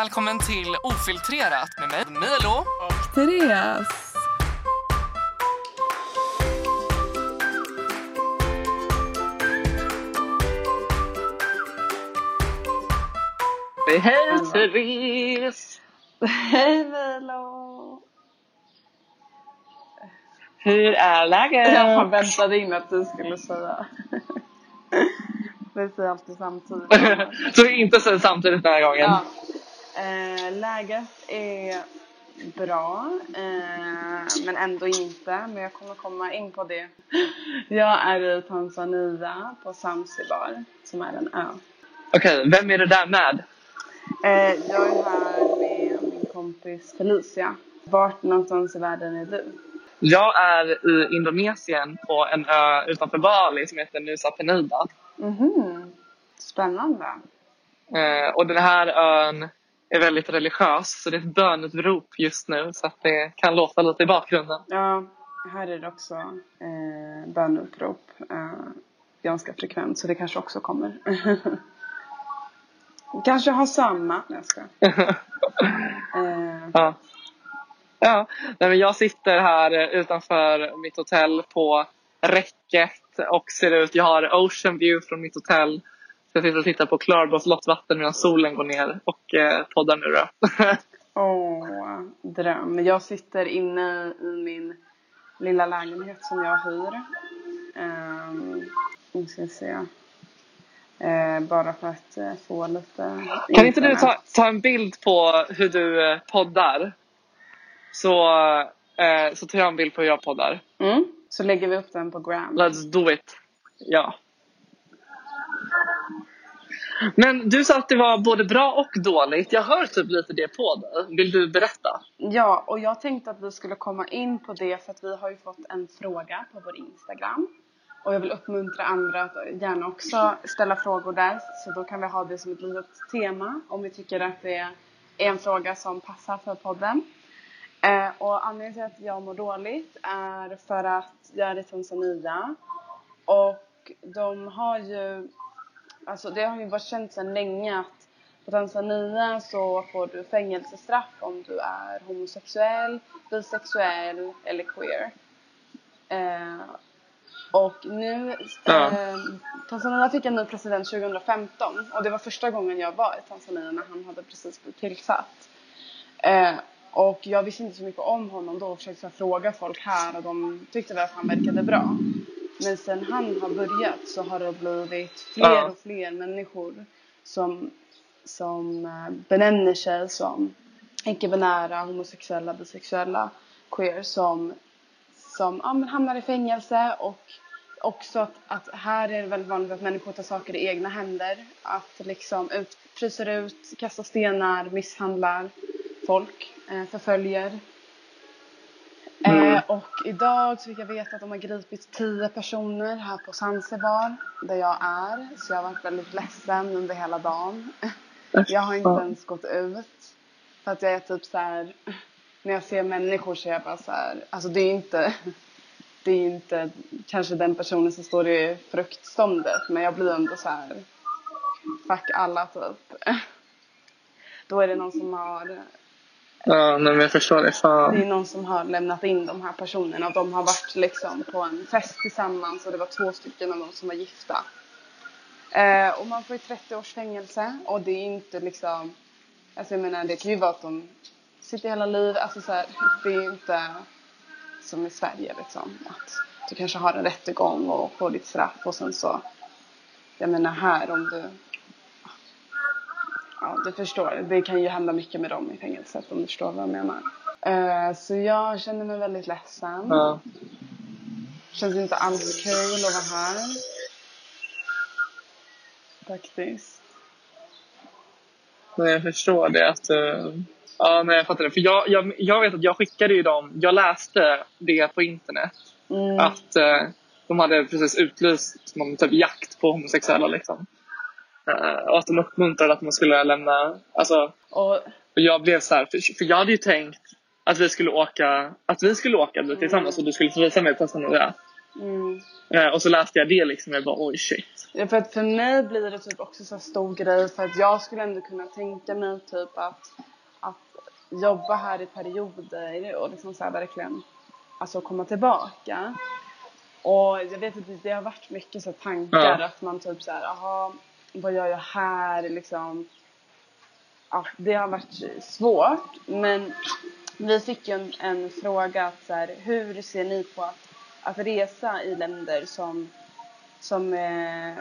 Välkommen till Ofiltrerat med mig, Milo. Therese. Hej Therese! Hej Milo. Hur är läget? Jag väntade in att du skulle säga. Vi säger alltid samtidigt. Så vi inte säger samtidigt den här gången. Ja. Eh, läget är bra, eh, men ändå inte. Men jag kommer komma in på det. Jag är i Tanzania på Zanzibar, som är en ö. Okej, vem är det där med? Eh, jag är här med min kompis Felicia. Vart någonstans i världen är du? Jag är i Indonesien på en ö utanför Bali som heter Nusa Penida. Mhm. Spännande. Eh, och den här ön är väldigt religiös så det är ett bönutrop just nu så att det kan låta lite i bakgrunden. Ja, här är det också eh, böneutrop eh, ganska frekvent så det kanske också kommer. kanske har samma. Nej, jag skojar. eh, Ja. Ja, nej, men jag sitter här eh, utanför mitt hotell på räcket och ser ut, jag har ocean view från mitt hotell. Så jag sitter och tittar på klarblått lottvatten medan solen går ner och eh, poddar nu då. Åh, dröm. Jag sitter inne i min lilla lägenhet som jag hyr. Um, nu ska vi se. Eh, bara för att eh, få lite kan inte du internet. ta, ta en bild på hur du eh, poddar? Så, eh, så tar jag en bild på hur jag poddar. Mm. Så lägger vi upp den på gram. Let's do it. Ja. Men du sa att det var både bra och dåligt. Jag hör typ lite det på dig. Vill du berätta? Ja, och jag tänkte att vi skulle komma in på det för att vi har ju fått en fråga på vår Instagram. Och jag vill uppmuntra andra att gärna också ställa frågor där. Så då kan vi ha det som ett litet tema om vi tycker att det är en fråga som passar för podden. Eh, och anledningen till att jag mår dåligt är för att jag är i Tanzania. Och de har ju, alltså det har ju varit känt sedan länge att på Tanzania så får du fängelsestraff om du är homosexuell, bisexuell eller queer. Eh, och nu, Ja. eh, Tanzania fick en ny president 2015 och det var första gången jag var i Tanzania när han hade precis blivit tillsatt. Eh, och jag visste inte så mycket om honom då och försökte fråga folk här och de tyckte väl att han verkade bra. Men sen han har börjat så har det blivit fler och fler människor som, som eh, benämner sig som icke-binära, homosexuella, bisexuella, queer som, som ja, men hamnar i fängelse och också att, att här är det väldigt vanligt att människor tar saker i egna händer. Att liksom ut, fryser ut, kastar stenar, misshandlar folk, eh, förföljer. Mm. Och idag så fick jag veta att de har gripit tio personer här på Zanzibar där jag är. Så jag har varit väldigt ledsen under hela dagen. Jag har inte ens gått ut. För att jag är typ så här. När jag ser människor så är jag bara så här. Alltså det är inte. Det är inte kanske den personen som står i fruktståndet. Men jag blir ändå så här. Fuck alla typ. Då är det någon som har. Ja, men jag förstår det. Det är någon som har lämnat in de här personerna. De har varit liksom på en fest tillsammans och det var två stycken av dem som var gifta. Eh, och man får ju 30 års fängelse och det är inte liksom, alltså jag menar det kan ju vara att de sitter hela livet, alltså så här, det är ju inte som i Sverige liksom. Att du kanske har en rättegång och får ditt straff och sen så, jag menar här om du Ja, du förstår. Det kan ju hända mycket med dem i fängelset om du förstår vad jag menar. Eh, så jag känner mig väldigt ledsen. Ja. Känns inte alls kul att vara här. Faktiskt. Nej, jag förstår det. Att, eh, ja, nej, jag fattar det. För jag, jag, jag vet att jag skickade ju dem. Jag läste det på internet. Mm. Att eh, de hade precis utlyst någon typ jakt på homosexuella. Liksom. Eh, och att de uppmuntrade att man skulle lämna... Alltså, Och, och jag blev så här, för, för jag hade ju tänkt att vi skulle åka, att vi skulle åka dit tillsammans och du skulle få visa mig Tanzania. Mm. Eh, och så läste jag det liksom och jag bara oj shit. Ja, för att för mig blir det typ också så stor grej för att jag skulle ändå kunna tänka mig typ att, att jobba här i perioder och liksom så verkligen alltså komma tillbaka. Och jag vet att det, har varit mycket så tankar Ja. att man typ så här, jaha, vad gör jag här liksom? Ja, det har varit svårt men vi fick ju en, en fråga att så här, hur ser ni på att, att resa i länder som som eh,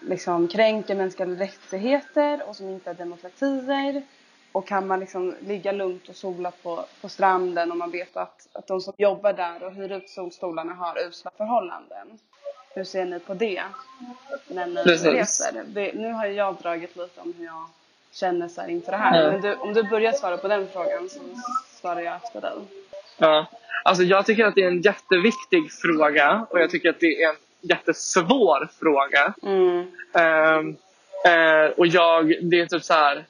liksom kränker mänskliga rättigheter och som inte är demokratier. Och kan man liksom ligga lugnt och sola på, på stranden om man vet att, att de som jobbar där och hyr ut solstolarna har usla förhållanden. Hur ser ni på det när ni Precis. reser? Det, nu har jag dragit lite om hur jag känner så här inför det här. Ja. Men du, om du börjar svara på den frågan så svarar jag efter dig. Ja. Alltså jag tycker att det är en jätteviktig fråga och jag tycker att det är en jättesvår fråga. Mm. Ehm, eh, och jag, det är typ så här.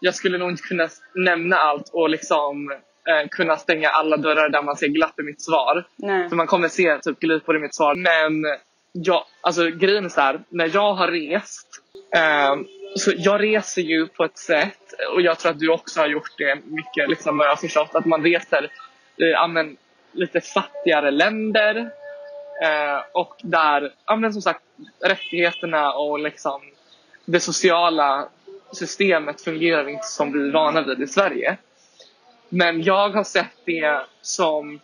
Jag skulle nog inte kunna nämna allt och liksom eh, kunna stänga alla dörrar där man ser glapp i mitt svar. Nej. För man kommer se typ glipor i mitt svar. Men jag, alltså grejen är så här, när jag har rest. ehm, så jag reser ju på ett sätt, och jag tror att du också har gjort det mycket, liksom, jag har förstått. Att man reser i ja, men, lite fattigare länder. Eh, och där, ja, men, som sagt, rättigheterna och liksom, det sociala systemet fungerar inte som vi är vana vid i Sverige. Men jag har sett det som...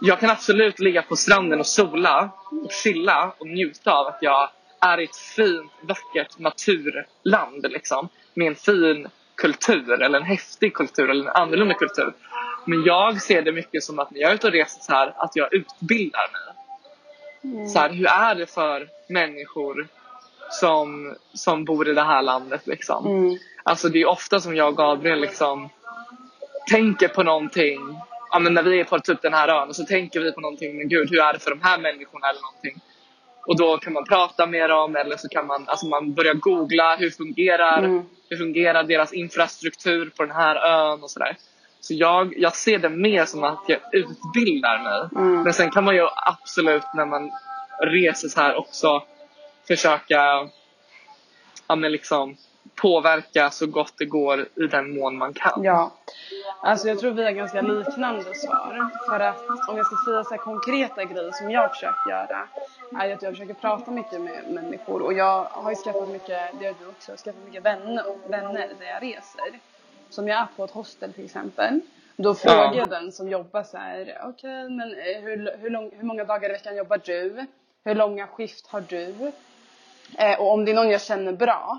Jag kan absolut ligga på stranden och sola och chilla och njuta av att jag är i ett fint, vackert naturland. Liksom, med en fin kultur, eller en häftig kultur, eller en annorlunda kultur. Men jag ser det mycket som att när jag är ute och reser så här, att jag utbildar mig. Så här, hur är det för människor som, som bor i det här landet? Liksom? Mm. Alltså det är ofta som jag och Gabriel liksom tänker på någonting. Ja, men när vi är på typ den här ön och så tänker vi på någonting. Men gud, hur är det för de här människorna eller någonting? Och då kan man prata med dem eller så kan man, alltså man börja googla. Hur fungerar, Mm. hur fungerar deras infrastruktur på den här ön och sådär. Så jag, jag ser det mer som att jag utbildar mig. Mm. Men sen kan man ju absolut när man reser så här också försöka ja, men liksom, påverka så gott det går i den mån man kan. Ja, alltså jag tror vi har ganska liknande svar. För att om jag ska säga så konkreta grejer som jag försöker göra är att jag försöker prata mycket med människor och jag har ju skaffat mycket, det har du också, skaffat mycket vänner, vänner där jag reser. Som jag är på ett hostel till exempel. Då frågar jag den som jobbar så här, okej men eh, hur, hur, lång, hur många dagar i veckan jobbar du? Hur långa skift har du? Eh, och om det är någon jag känner bra,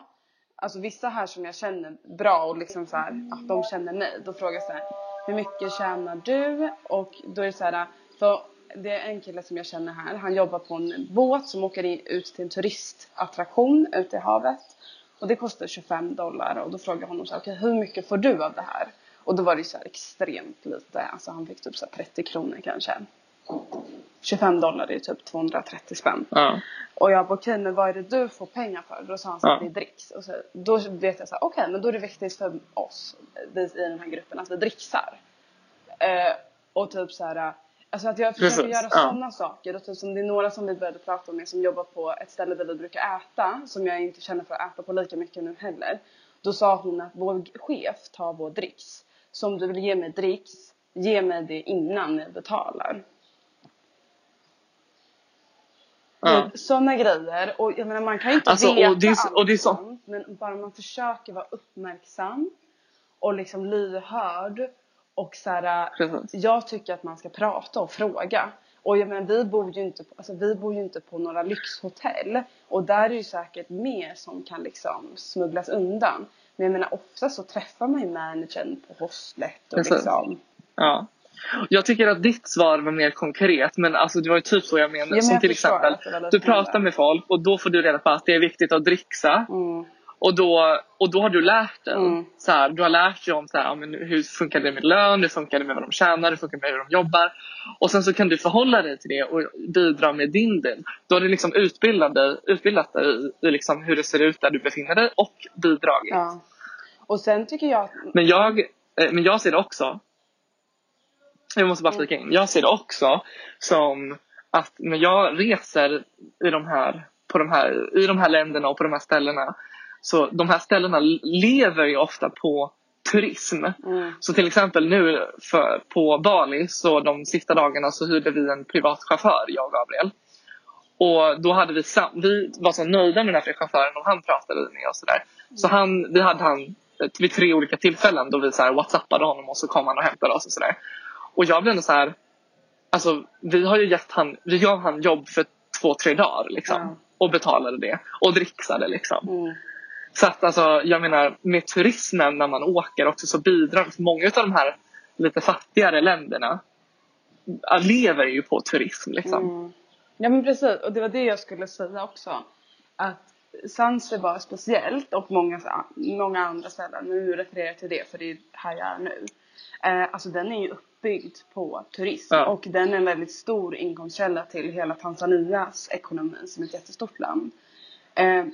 alltså vissa här som jag känner bra och liksom så här, att de känner mig, då frågar jag så här, hur mycket tjänar du? Och då är det så här, för det är en kille som jag känner här, han jobbar på en båt som åker ut till en turistattraktion ute i havet. Och det kostar 25 dollar och då frågar jag honom så här, okej hur mycket får du av det här? Och då var det så här extremt lite, alltså han fick typ så här 30 kronor kanske. 25 dollar är typ 230 spänn. Ja. Och jag bara okej men vad är det du får pengar för? Då sa han så att Ja. det är dricks. Och så, då vet jag så här, okej men då är det viktigt för oss vi i den här gruppen att vi dricksar. Eh, och typ så här, alltså att jag försöker Precis, göra ja. sådana saker. Och typ som det är några som vi började prata med som jobbar på ett ställe där vi brukar äta. Som jag inte känner för att äta på lika mycket nu heller. Då sa hon att vår chef tar vår dricks. Så om du vill ge mig dricks, ge mig det innan ni betalar. Ja. Sådana grejer. Och jag menar man kan ju inte Alltså, och veta det är så- allt och det sånt, Men bara man försöker vara uppmärksam och liksom lyhörd. Och så här, jag tycker att man ska prata och fråga. Och jag menar, vi bor ju inte på, alltså, vi bor ju inte på några lyxhotell. Och där är det ju säkert mer som kan liksom smugglas undan. Men jag menar ofta så träffar man ju managern på hostlet och Precis. liksom. Ja. Jag tycker att ditt svar var mer konkret men alltså det var ju typ så jag menade. men som jag till exempel, du pratar med folk och då får du reda på att det är viktigt att dricksa. Mm. Och då, och då har du lärt dig. Mm. Så här, du har lärt dig om så här, ja, men hur funkar det med lön, hur funkar det med vad de tjänar, hur funkar det med hur de jobbar. Och sen så kan du förhålla dig till det och bidra med din del. Då har du liksom utbildat dig, utbildat dig i, i liksom hur det ser ut där du befinner dig och bidragit. Ja. Och sen tycker jag Men, jag, eh, men jag ser det också. Jag måste bara flika in. Jag ser det också som att när jag reser i de här, på de här, i de här länderna och på de här ställena så de här ställena lever ju ofta på turism. Mm. Så till exempel nu för, på Bali så de sista dagarna så hyrde vi en privat chaufför, jag och Gabriel. Och då hade vi, sam- vi var så nöjda med den här chauffören och han pratade med oss sådär. Så han, vi hade han eh, vid tre olika tillfällen då vi så här whatsappade honom och så kom han och hämtade oss och sådär. Och jag blev ändå så här, alltså vi har ju gett han, vi gav han jobb för två, tre dagar liksom. Ja. Och betalade det. Och dricksade liksom. Mm. Så att alltså, jag menar med turismen när man åker också så bidrar många av de här lite fattigare länderna lever ju på turism liksom. Mm. Ja men precis och det var det jag skulle säga också. Att Zanzibar är speciellt och många, många andra ställen, nu refererar jag till det för det är här jag är nu. Eh, alltså den är ju uppbyggd på turism Ja. och den är en väldigt stor inkomstkälla till hela Tanzanias ekonomi som är ett jättestort land. Eh,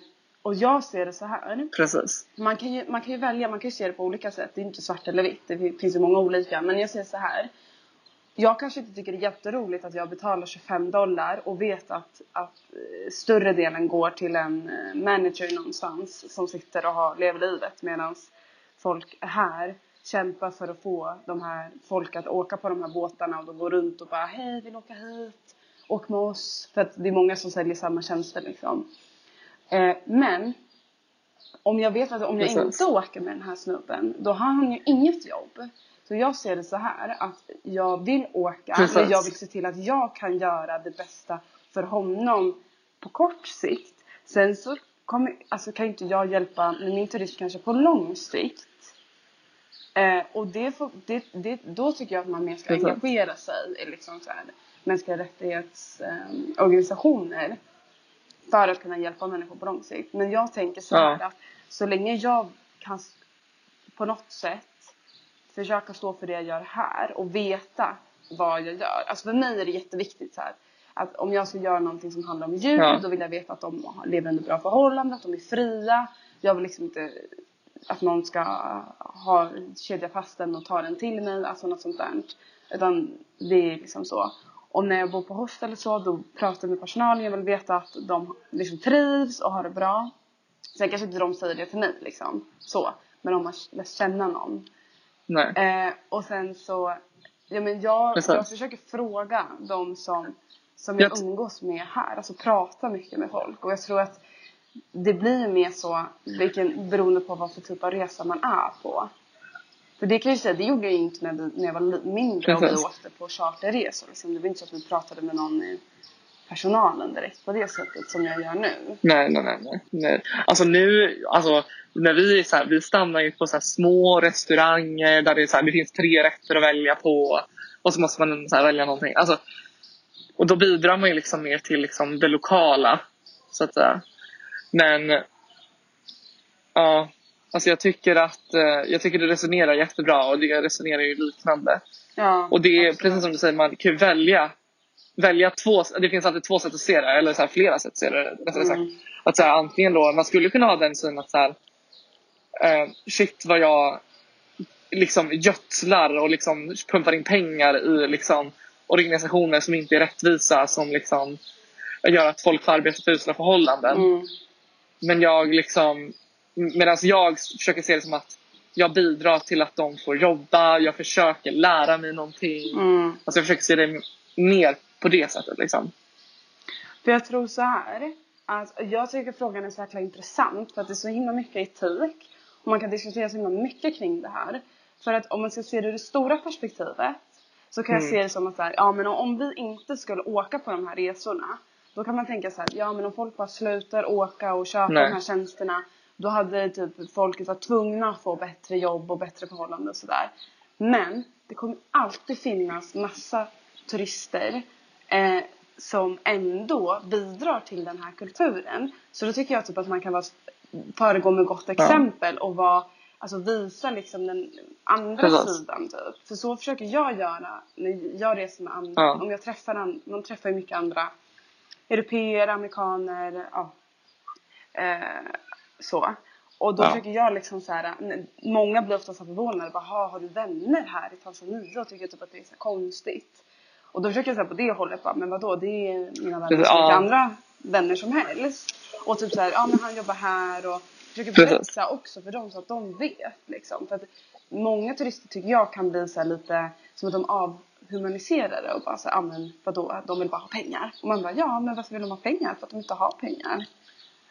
och jag ser det så här. Precis. Man kan, ju, man kan ju välja, man kan ju se det på olika sätt. Det är inte svart eller vitt. Det finns ju många olika. Men jag ser så här. Jag kanske inte tycker det är jätteroligt att jag betalar 25 dollar och vet att, att eh, större delen går till en eh, manager någonstans som sitter och har, lever livet medan folk här kämpar för att få de här folk att åka på de här båtarna och de går runt och bara hej vill åka hit, åk med oss. För att det är många som säljer samma tjänster liksom. Eh, men om jag vet att om jag Precis. inte åker med den här snubben, då har han ju inget jobb. Så jag ser det så här att jag vill åka, Precis. men jag vill se till att jag kan göra det bästa för honom på kort sikt. Sen så kommer, alltså kan inte jag hjälpa med min turism kanske på lång sikt. Eh, och det får, det, det, då tycker jag att man mer ska Precis. engagera sig i liksom så här, mänskliga rättighetsorganisationer eh, för att kunna hjälpa människor på lång sikt. Men jag tänker så här Ja. att så länge jag kan på något sätt försöka stå för det jag gör här och veta vad jag gör. Alltså för mig är det jätteviktigt så här att om jag ska göra någonting som handlar om djur Ja. då vill jag veta att de lever under bra förhållanden, att de är fria. Jag vill liksom inte att någon ska ha kedja fast den och ta den till mig, alltså något sånt där. Utan det är liksom så. Och när jag bor på hostel eller så, då pratar jag med personalen. Jag vill veta att de liksom trivs och har det bra. Sen kanske inte de säger det till mig liksom. Så. Men om man lär känna någon. Nej. Eh, och sen så, ja men jag, Precis. jag försöker fråga de som, som jag Jag umgås med här. Alltså prata mycket med folk. Och jag tror att det blir ju mer så, vilken, beroende på vad för typ av resa man är på. För det kan jag ju säga, det gjorde jag ju inte när, vi, när jag var mindre och vi åkte på charterresor. Liksom. Det var inte så att vi pratade med någon i personalen direkt på det sättet som jag gör nu. Nej, nej, nej, nej, nej. Alltså nu, alltså när vi så här, vi stannar ju på så små restauranger där det, så här, det finns tre rätter att välja på. Och så måste man så här välja någonting. Alltså, och då bidrar man ju liksom mer till liksom det lokala. Så att säga. Men ja, alltså jag tycker att eh, jag tycker det resonerar jättebra och det resonerar ju liknande. Ja, Och det är absolut. precis som du säger, man kan ju välja, välja två, det finns alltid två sätt att se det, eller så här, flera sätt att se det rättare sagt. Mm. Att så här, antingen då, man skulle kunna ha den synen att så här, eh, shit vad jag liksom gödslar och liksom pumpar in pengar i liksom organisationer som inte är rättvisa som liksom gör att folk får arbeta för usla förhållanden. Mm. Men jag liksom Medan jag försöker se det som att jag bidrar till att de får jobba, jag försöker lära mig någonting. Mm. Alltså jag försöker se det mer på det sättet liksom. För jag tror så här. Att jag tycker frågan är så jäkla intressant för att det är så himla mycket etik. Och man kan diskutera så himla mycket kring det här. För att om man ska se det ur det stora perspektivet. Så kan jag Mm. se det som att så här, ja men om vi inte skulle åka på de här resorna. Då kan man tänka så här, ja men om folk bara slutar åka och köpa Nej. de här tjänsterna. Då hade typ folket varit tvungna att få bättre jobb och bättre förhållanden och sådär. Men det kommer alltid finnas massa turister eh, som ändå bidrar till den här kulturen. Så då tycker jag typ att man kan vara, föregå med gott exempel och vara, alltså visa liksom den andra Precis. sidan typ. För så försöker jag göra när jag reser med andra. Ja. Om jag träffar, an- man träffar ju mycket andra europeer, amerikaner, ja. Eh, så. Och då Ja. försöker jag liksom så här, många blir ofta så här förvånade, bara, "Ha, har du vänner här i Tanzania? Och tycker typ att det är så här konstigt. Och då försöker jag säga på det hållet bara, men vadå det är mina vänner som ja. andra vänner som helst. Och typ såhär, ja men han jobbar här och försöker berätta också för dem så att de vet liksom. För att många turister tycker jag kan bli så här lite som att de avhumaniserar det och bara såhär, ja men vadå, de vill bara ha pengar. Och man bara, ja men varför vill de ha pengar? För att de inte har pengar.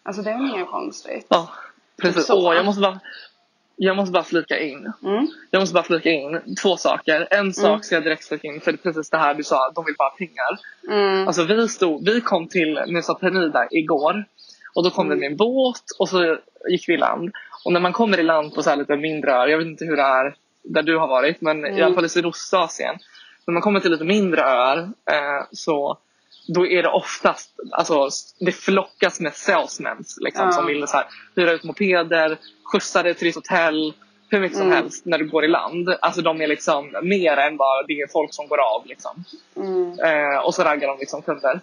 Alltså det är väl inget konstigt. Ja, precis. Så. Åh, jag måste bara... Jag måste bara flika in. Mm. Jag måste bara flika in två saker. En sak ska jag direkt flika in för det är precis det här du sa, de vill bara ha pengar. Mm. Alltså vi stod, vi kom till Nusa Penida igår och då kom Mm. vi med en båt och så gick vi i land. Och när man kommer i land på så här lite mindre öar, jag vet inte hur det är där du har varit men i Mm. alla fall i Sydostasien. När man kommer till lite mindre öar eh, så då är det oftast, alltså det flockas med salesmen liksom, Ja. som vill så här, hyra ut mopeder, skjutsa dig till ditt hotell, hur mycket som Mm. helst när du går i land. Alltså de är liksom mer än bara det är folk som går av liksom. Mm. Eh, och så raggar de liksom kunder.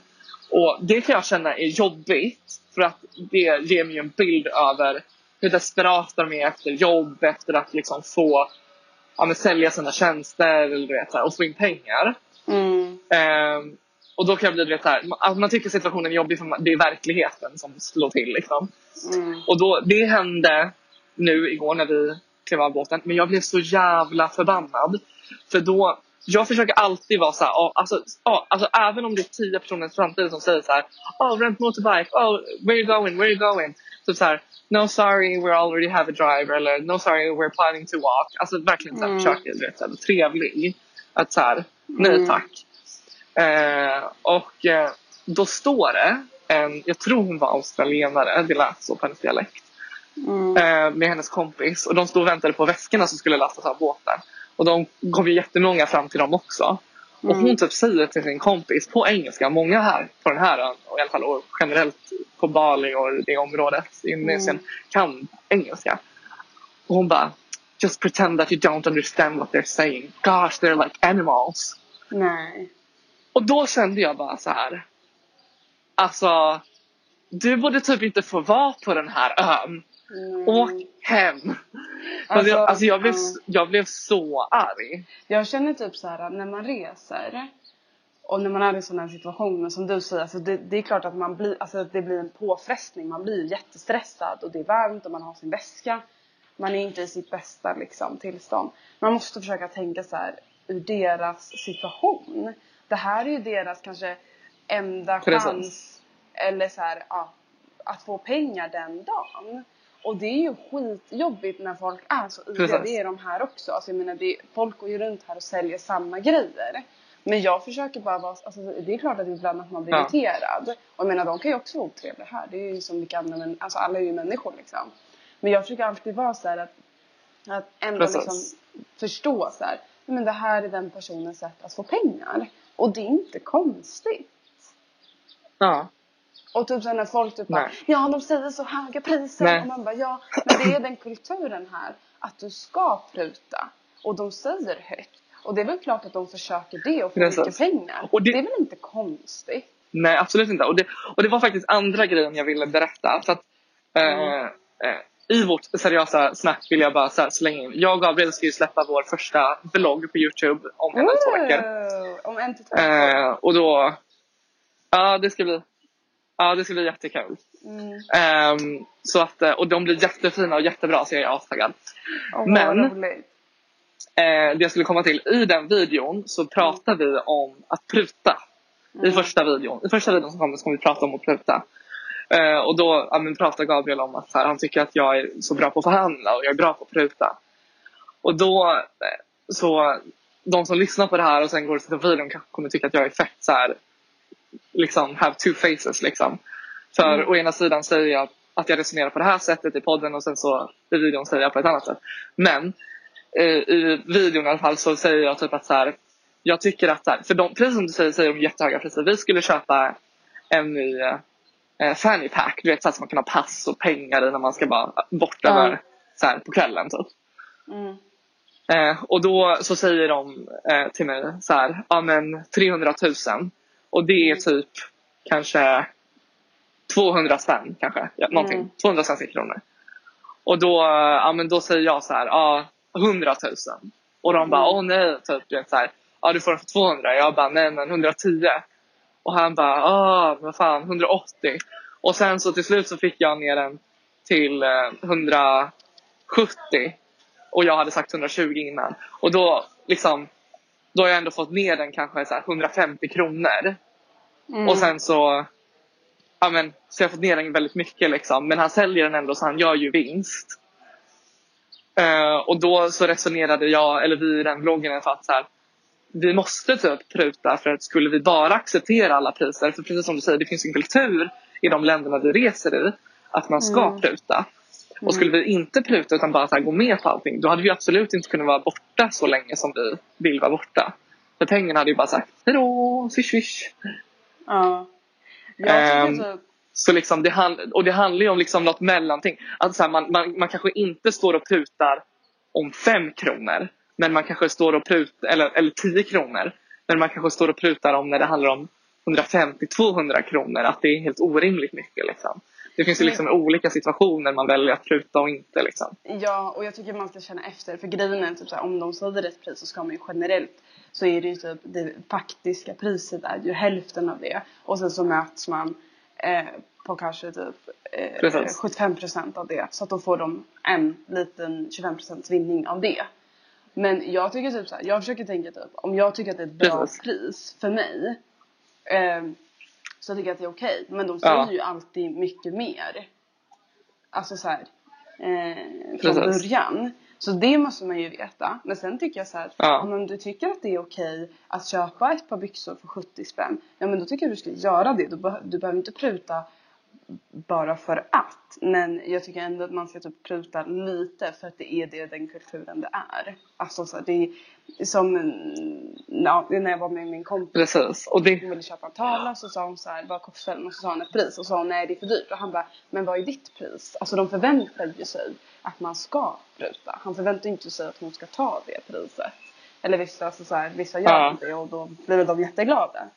Och det kan jag känna är jobbigt. För att det ger mig en bild över hur desperata de är efter jobb, efter att liksom få ja, men sälja sina tjänster eller du vet, så här, och få in pengar. Mm. Ehm, och då kan jag bli du vet, så här, man, man tycker situationen är jobbig för man, det är verkligheten som slår till. Liksom. Mm. Och då, det hände nu igår när vi klev av båten. Men jag blev så jävla förbannad. För då, jag försöker alltid vara så här, ja, alltså, ja, alltså även om det är tio personer samtidigt som säger så här, oh rent motorbike, oh where you going, where you going? Så så här, no sorry we already have a driver eller no sorry we're planning to walk. Alltså verkligen så här, Mm. försöker trevlig. Att så här, nej Mm. tack. Eh, och eh, då står det en, jag tror hon var australienare, det lät så på hennes dialekt Mm. eh, med hennes kompis och de stod och väntade på väskorna som skulle lastas av båten. Och de kom ju jättemånga fram till dem också. Och Mm. hon typ säger till sin kompis på engelska, många här på den här ön och i alla fall och generellt på Bali och det området i Indonesien Mm. kan engelska. Och hon bara Just pretend that you don't understand what they're saying. Gosh, they're like animals. Nej. Och då kände jag bara så här. Alltså, du borde typ inte få vara på den här ön. Mm. Åk hem! Alltså, jag, alltså jag, blev, ja. jag blev så arg. Jag känner typ så här när man reser och när man är i sådana här situationer som du säger, alltså det, det är klart att man blir, alltså det blir en påfrestning. Man blir jättestressad och det är varmt och man har sin väska. Man är inte i sitt bästa liksom, tillstånd. Man måste försöka tänka så här ur deras situation. Det här är ju deras kanske enda Precis. chans eller så här, ja, att få pengar den dagen. Och det är ju skitjobbigt när folk är så. Precis. Det är de här också. Alltså jag menar, det, folk går ju runt här och säljer samma grejer. Men jag försöker bara vara, alltså det är klart att ibland att man blir Ja. irriterad. Och jag menar de kan ju också vara otrevliga här. Det är ju som vilka andra män, alltså alla är ju människor liksom. Men jag försöker alltid vara så här att, att ändå Precis. liksom förstå så här. "Nej, Men det här är den personens sätt att få pengar. Och det är inte konstigt. Ja. Och typ så när folk typ bara, ja de säger så höga priser. Nej. Och man bara, ja men det är den kulturen här. Att du ska pruta. Och de säger högt. Och det är väl klart att de försöker det och få Precis. mycket pengar. Och det- det... är väl inte konstigt? Nej, absolut inte. Och det, och det var faktiskt andra grejen jag ville berätta. För att, eh, Mm. eh, I vårt seriösa snack vill jag bara så slänga in. Jag och Gabriel ska ju släppa vår första vlogg på Youtube om en eller två veckor. Om en till två veckor. Eh, och då... Ja, det ska bli... Ja, det ska bli jättekul. Mm. Ehm, så att, eh, och de blir jättefina och jättebra så jag är astaggad. Och Men- roligt. Eh, det jag skulle komma till, i den videon så pratar vi om att pruta. I Mm. första videon. I första videon som kommer så kommer vi prata om att pruta. Eh, och då ja, men, pratar Gabriel om att här, han tycker att jag är så bra på att förhandla och jag är bra på att pruta. Och då, eh, så de som lyssnar på det här och sen går på videon kanske kommer tycka att jag är fett så här, liksom have two faces liksom. För Mm. å ena sidan säger jag att jag resonerar på det här sättet i podden och sen så i videon säger jag på ett annat sätt. Men eh, i videon i alla fall så säger jag typ att så här, jag tycker att så här, för de, precis som du säger, säger de jättehöga priser. Vi skulle köpa en ny eh, fanny pack, du vet så att man kan ha pass och pengar i när man ska bara bort Ja. över så här, på kvällen typ. Mm. Eh, och då så säger de eh, till mig så här, ja men 300 000 och det är typ kanske 200 spänn kanske, ja, någonting, Mm. 200 svenska kronor. Och då, eh, ja men då säger jag så här, ja 100 000. Och de bara, Mm. åh nej, typ så här, ja du får den för 200. Jag bara nej men 110. Och han bara ah vad fan 180. Och sen så till slut så fick jag ner den till eh, 170. Och jag hade sagt 120 innan. Och då liksom då har jag ändå fått ner den kanske så här 150 kronor. Mm. Och sen så ja, men, så jag har fått ner den väldigt mycket liksom. Men han säljer den ändå så han gör ju vinst. Eh, och då så resonerade jag, eller vi i den bloggen för att så här, vi måste typ pruta för att skulle vi bara acceptera alla priser, för precis som du säger, det finns en kultur i de länderna vi reser i att man ska Mm. pruta. Och skulle vi inte pruta utan bara så gå med på allting, då hade vi absolut inte kunnat vara borta så länge som vi vill vara borta. För pengarna hade ju bara sagt hejdå, swish swish. Ja. Jag Ehm, tycker typ, Så liksom det hand- och det handlar ju om liksom något mellanting. Alltså så här, man, man, man kanske inte står och prutar om fem kronor. Men man kanske står och prutar, eller, eller 10 kronor. Men man kanske står och prutar om när det handlar om 150-200 kronor. Att det är helt orimligt mycket. Liksom. Det finns ju liksom olika situationer man väljer att pruta och inte. Liksom. Ja, och jag tycker man ska känna efter. För grejen är typ såhär, om de säger ett pris så ska man ju generellt så är det ju typ det faktiska priset är ju hälften av det. Och sen så möts man eh, på kanske typ eh, Precis. 75% av det. Så att då får de en liten 25% vinning av det. Men jag tycker typ såhär, jag försöker tänka typ om jag tycker att det är ett bra Precis. pris för mig. Eh, så tycker jag att det är okej. Men de säger Ja. ju alltid mycket mer. Alltså så här, eh, från Precis. början. Så det måste man ju veta. Men sen tycker jag så här, Ja. om du tycker att det är okej att köpa ett par byxor för 70 spänn. Ja men då tycker jag du ska göra det. Du, be- du behöver inte pruta bara för att. Men jag tycker ändå att man ska typ pruta lite för att det är det den kulturen det är. Alltså så här, det som mm, ja, när jag var med min kompis Precis. Och det, hon ville köpa en tavla så sa hon så här, kostar den? Och så sa hon ett pris och sa hon nej det är för dyrt. Och han bara, men vad är ditt pris? Alltså de förväntar ju sig att man ska pruta. Han förväntar inte sig att hon ska ta det priset. Eller vissa, alltså så här, vissa gör Ja. det och då blir de jätteglada.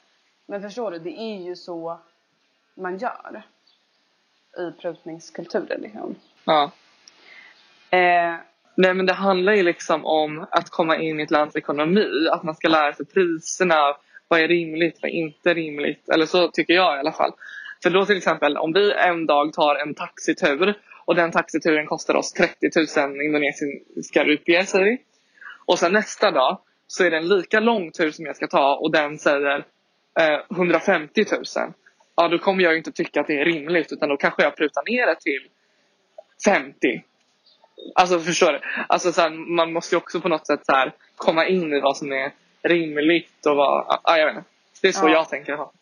Men förstår du, det är ju så man gör. I prutningskulturen liksom. ja. Eh, Nej men det handlar ju liksom om att komma in i ett lands ekonomi. Att man ska lära sig priserna. Vad är rimligt, vad är inte rimligt? Eller så tycker jag i alla fall. För då till exempel om vi en dag tar en taxitur och den taxituren kostar oss 30 000 indonesiska rupier säger vi. Och sen nästa dag så är det en lika lång tur som jag ska ta och den säger eh, 150 000. Ja då kommer jag ju inte tycka att det är rimligt utan då kanske jag prutar ner det till 50. Alltså förstår du? Alltså, så här, man måste ju också på något sätt så här, komma in i vad som är rimligt och vad... Ja, jag vet inte. Det är så Ja. jag tänker. ha.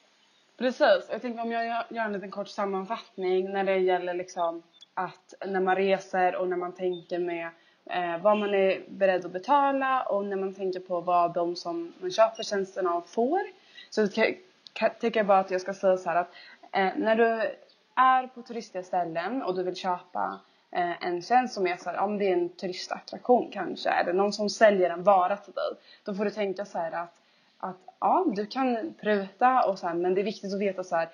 Precis. Jag tänker om jag gör- en liten kort sammanfattning när det gäller liksom att när man reser och när man tänker med eh, vad man är beredd att betala och när man tänker på vad de som man köper tjänsterna av får. Så ka- ka- tycker jag bara att jag ska säga så här att eh, när du är på turistiga ställen och du vill köpa eh, en tjänst som är så här, om det är en turistattraktion kanske, eller någon som säljer en vara till dig. Då får du tänka så här att att ja, du kan pruta och så här, men det är viktigt att veta så här,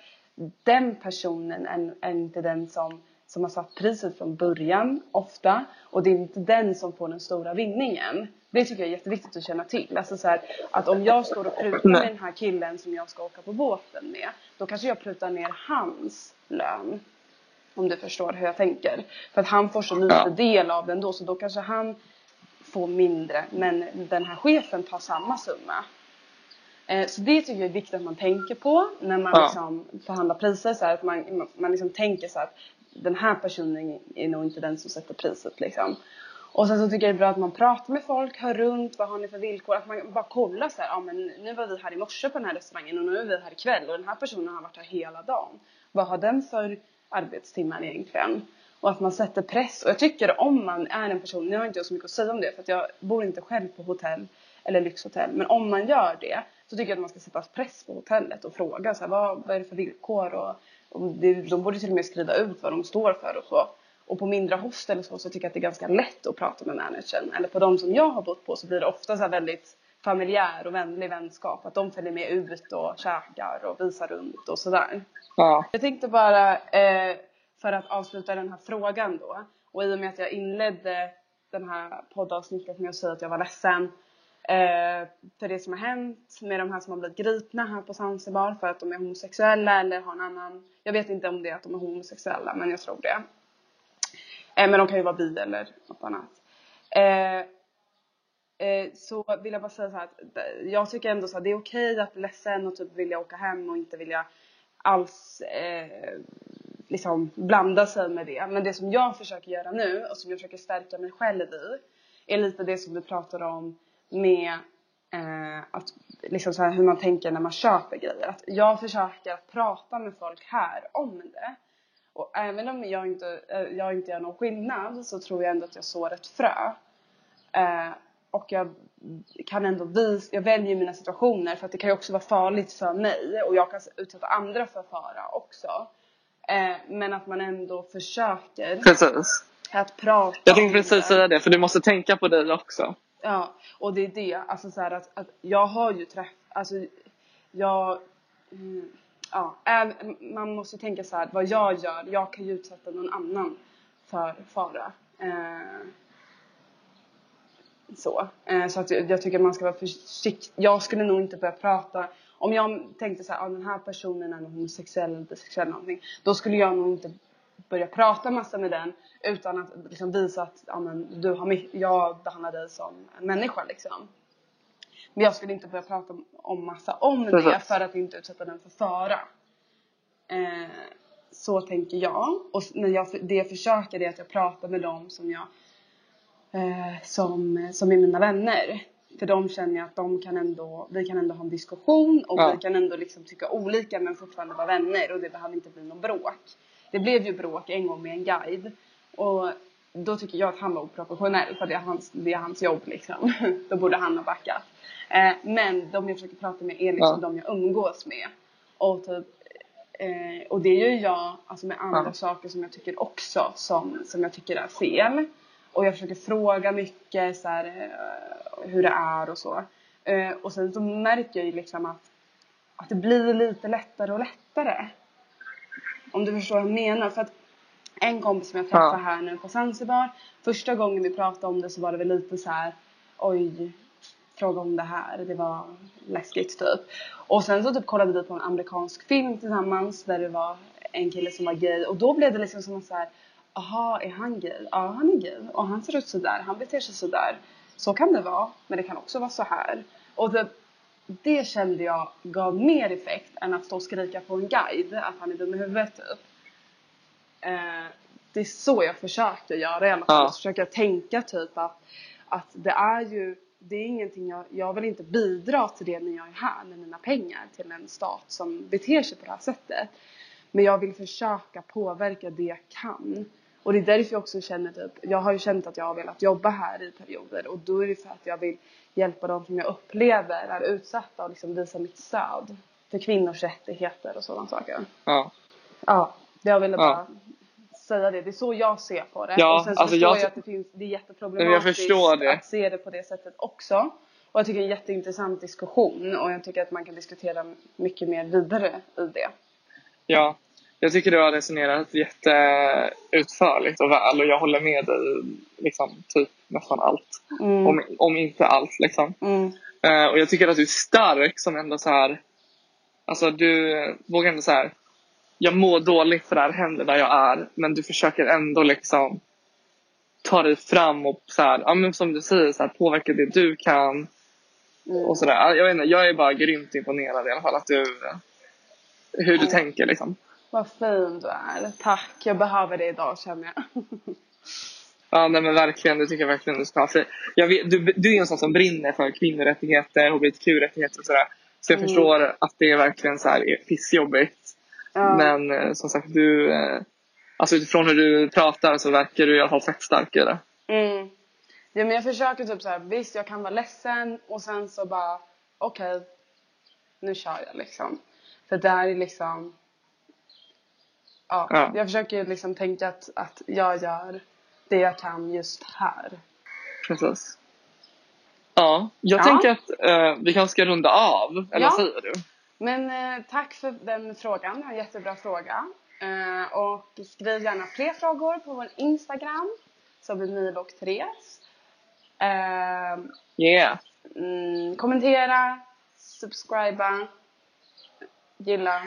den personen är, är inte den som, som har satt priset från början ofta och det är inte den som får den stora vinningen. Det tycker jag är jätteviktigt att känna till. Alltså så här, att om jag står och prutar med den här killen som jag ska åka på båten med, då kanske jag prutar ner hans lön. Om du förstår hur jag tänker. För att han får så lite Ja. del av den då, så då kanske han får mindre, men den här chefen tar samma summa. Eh, Så det tycker jag är viktigt att man tänker på när man Ja. liksom förhandlar priser. Så här, att man, man- liksom tänker så här att den här personen är nog inte den som sätter priset. Liksom. Och sen så tycker jag det är bra att man pratar med folk, hör runt, vad har ni för villkor? Att man bara kollar så här, ja men nu var vi här i morse på den här restaurangen och nu är vi här ikväll och den här personen har varit här hela dagen. Vad har den för arbetstimmar egentligen? Och att man sätter press. Och jag tycker om man är en person, nu har inte jag så mycket att säga om det för att jag bor inte själv på hotell eller lyxhotell. Men om man gör det så tycker jag att man ska sätta press på hotellet och fråga så här, vad, vad är det för villkor och, och det, de borde till och med skriva ut vad de står för och så. Och på mindre hostel så, så tycker jag att det är ganska lätt att prata med managern. Eller på de som jag har bott på så blir det ofta så här väldigt familjär och vänlig vänskap. Att de följer med ut och käkar och visar runt och sådär. Ja. Jag tänkte bara, eh, för att avsluta den här frågan då. Och i och med att jag inledde den här poddavsnittet med att säga att jag var ledsen. Eh, för det som har hänt med de här som har blivit gripna här på Zanzibar för att de är homosexuella eller har en annan, jag vet inte om det är att de är homosexuella men jag tror det. Eh, men de kan ju vara bi eller något annat. Eh, eh, så vill jag bara säga så här att eh, jag tycker ändå så att det är okej okay att bli ledsen och typ vilja åka hem och inte vilja alls eh, liksom blanda sig med det. Men det som jag försöker göra nu och som jag försöker stärka mig själv i är lite det som du pratade om med eh, att, liksom så här, hur man tänker när man köper grejer. Att jag försöker att prata med folk här om det. Och även om jag inte, eh, jag inte gör någon skillnad så tror jag ändå att jag sår ett frö. Eh, och jag kan ändå visa, jag väljer mina situationer för att det kan ju också vara farligt för mig och jag kan utsätta andra för fara också. Eh, men att man ändå försöker precis. att prata Jag tänkte precis säga det, för du måste tänka på dig också. Ja, och det är det. Alltså så att, att jag har ju träffat, alltså jag, mm, ja, man måste tänka så här, vad jag gör, jag kan ju utsätta någon annan för fara. Eh, så. Eh, så att jag, jag tycker man ska vara försiktig. Jag skulle nog inte börja prata om jag tänkte så här, ah, den här personen är homosexuell eller bisexuell någonting. Då skulle jag nog inte börja prata massa med den utan att liksom visa att ja, men, du har, jag behandlar dig som en människa liksom. Men jag skulle inte börja prata om massa om det för att inte utsätta den för fara. Eh, så tänker jag. Och när jag, det jag försöker är att jag pratar med dem som jag eh, som, som är mina vänner. För de känner jag att de kan ändå, vi kan ändå ha en diskussion och ja. vi kan ändå liksom tycka olika men fortfarande vara vänner och det behöver inte bli någon bråk. Det blev ju bråk en gång med en guide och då tycker jag att han var oprofessionell för det är hans, det är hans jobb liksom. då borde han ha backat. Eh, men de jag försöker prata med är liksom ja. de jag umgås med. Och, typ, eh, och det gör jag alltså med andra ja. saker som jag tycker också som, som jag tycker är fel. Och jag försöker fråga mycket så här, eh, hur det är och så. Eh, och sen så märker jag ju liksom att, att det blir lite lättare och lättare. Om du förstår vad jag menar. För att en kompis som jag träffade ja. här nu på Zanzibar. Första gången vi pratade om det så var det väl lite så här, oj, fråga om det här. Det var läskigt typ. Och sen så typ kollade vi på en amerikansk film tillsammans där det var en kille som var gay och då blev det liksom som så här, aha, är han gay? Ja, han är gay och han ser ut sådär, han beter sig sådär. Så kan det vara, men det kan också vara så här. Och typ, det kände jag gav mer effekt än att stå och skrika på en guide att han är dum i huvudet typ. Eh, det är så jag försöker göra i alla fall. Ja. Så försöker jag tänka typ att, att det är ju det är ingenting jag, jag vill inte bidra till det när jag är här med mina pengar till en stat som beter sig på det här sättet. Men jag vill försöka påverka det jag kan. Och det är därför jag också känner typ, jag har ju känt att jag har velat jobba här i perioder och då är det för att jag vill hjälpa dem som jag upplever är utsatta och liksom visa mitt stöd för kvinnors rättigheter och sådana saker. Ja. Ja, jag ville bara ja. säga det. Det är så jag ser på det. Ja, och sen så alltså förstår jag, jag att det, finns, det är jätteproblematiskt att se det på det sättet också. Och jag tycker det är en jätteintressant diskussion och jag tycker att man kan diskutera mycket mer vidare i det. Ja, jag tycker du har resonerat jätteutförligt och väl och jag håller med dig liksom typ nästan allt. Mm. Om, om inte allt liksom. Mm. Uh, och jag tycker att du är stark som ändå så här. Alltså du vågar ändå så här. Jag mår dåligt för det här händer där jag är men du försöker ändå liksom ta dig fram och så här, ja, men som du säger så här, påverka det du kan. Mm. Och sådär. Jag, vet inte, jag är bara grymt imponerad i alla fall att du hur du tänker liksom. Vad fin du är. Tack. Jag behöver det idag känner jag. ja nej men verkligen. Det tycker jag verkligen du ska. För jag vet, du, du är en sån som brinner för kvinnorättigheter, hbtq-rättigheter och sådär. Så jag mm. förstår att det är verkligen så här pissjobbigt. Ja. Men eh, som sagt du eh, Alltså utifrån hur du pratar så verkar du i alla fall fett stark i det. Mm. Ja men jag försöker typ så här, visst jag kan vara ledsen och sen så bara okej, okay, nu kör jag liksom. För det här är liksom ja, ja. jag försöker liksom tänka att, att jag gör det jag kan just här. Precis. Ja, jag ja. tänker att eh, vi kanske ska runda av, eller ja. säger du? Men eh, tack för den frågan, det var en jättebra fråga. Eh, och skriv gärna fler frågor på vår Instagram, som är Milo och Therese. Eh, yeah. Mm, kommentera, subscriba, gilla,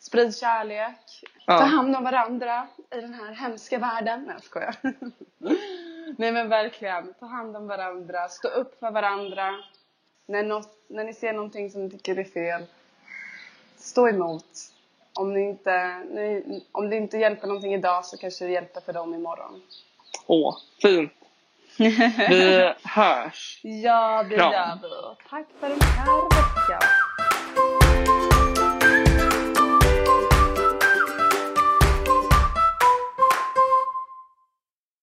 sprid kärlek, Ja. ta hand om varandra i den här hemska världen. Nej jag skojar. Nej men verkligen, ta hand om varandra, stå upp för varandra. När, något, när ni ser någonting som ni tycker är fel, stå emot. Om, ni inte, ni, om det inte hjälper någonting idag så kanske det hjälper för dem imorgon. Åh, fint. Vi hörs. Ja, det Kram. gör vi. Tack för den här veckan.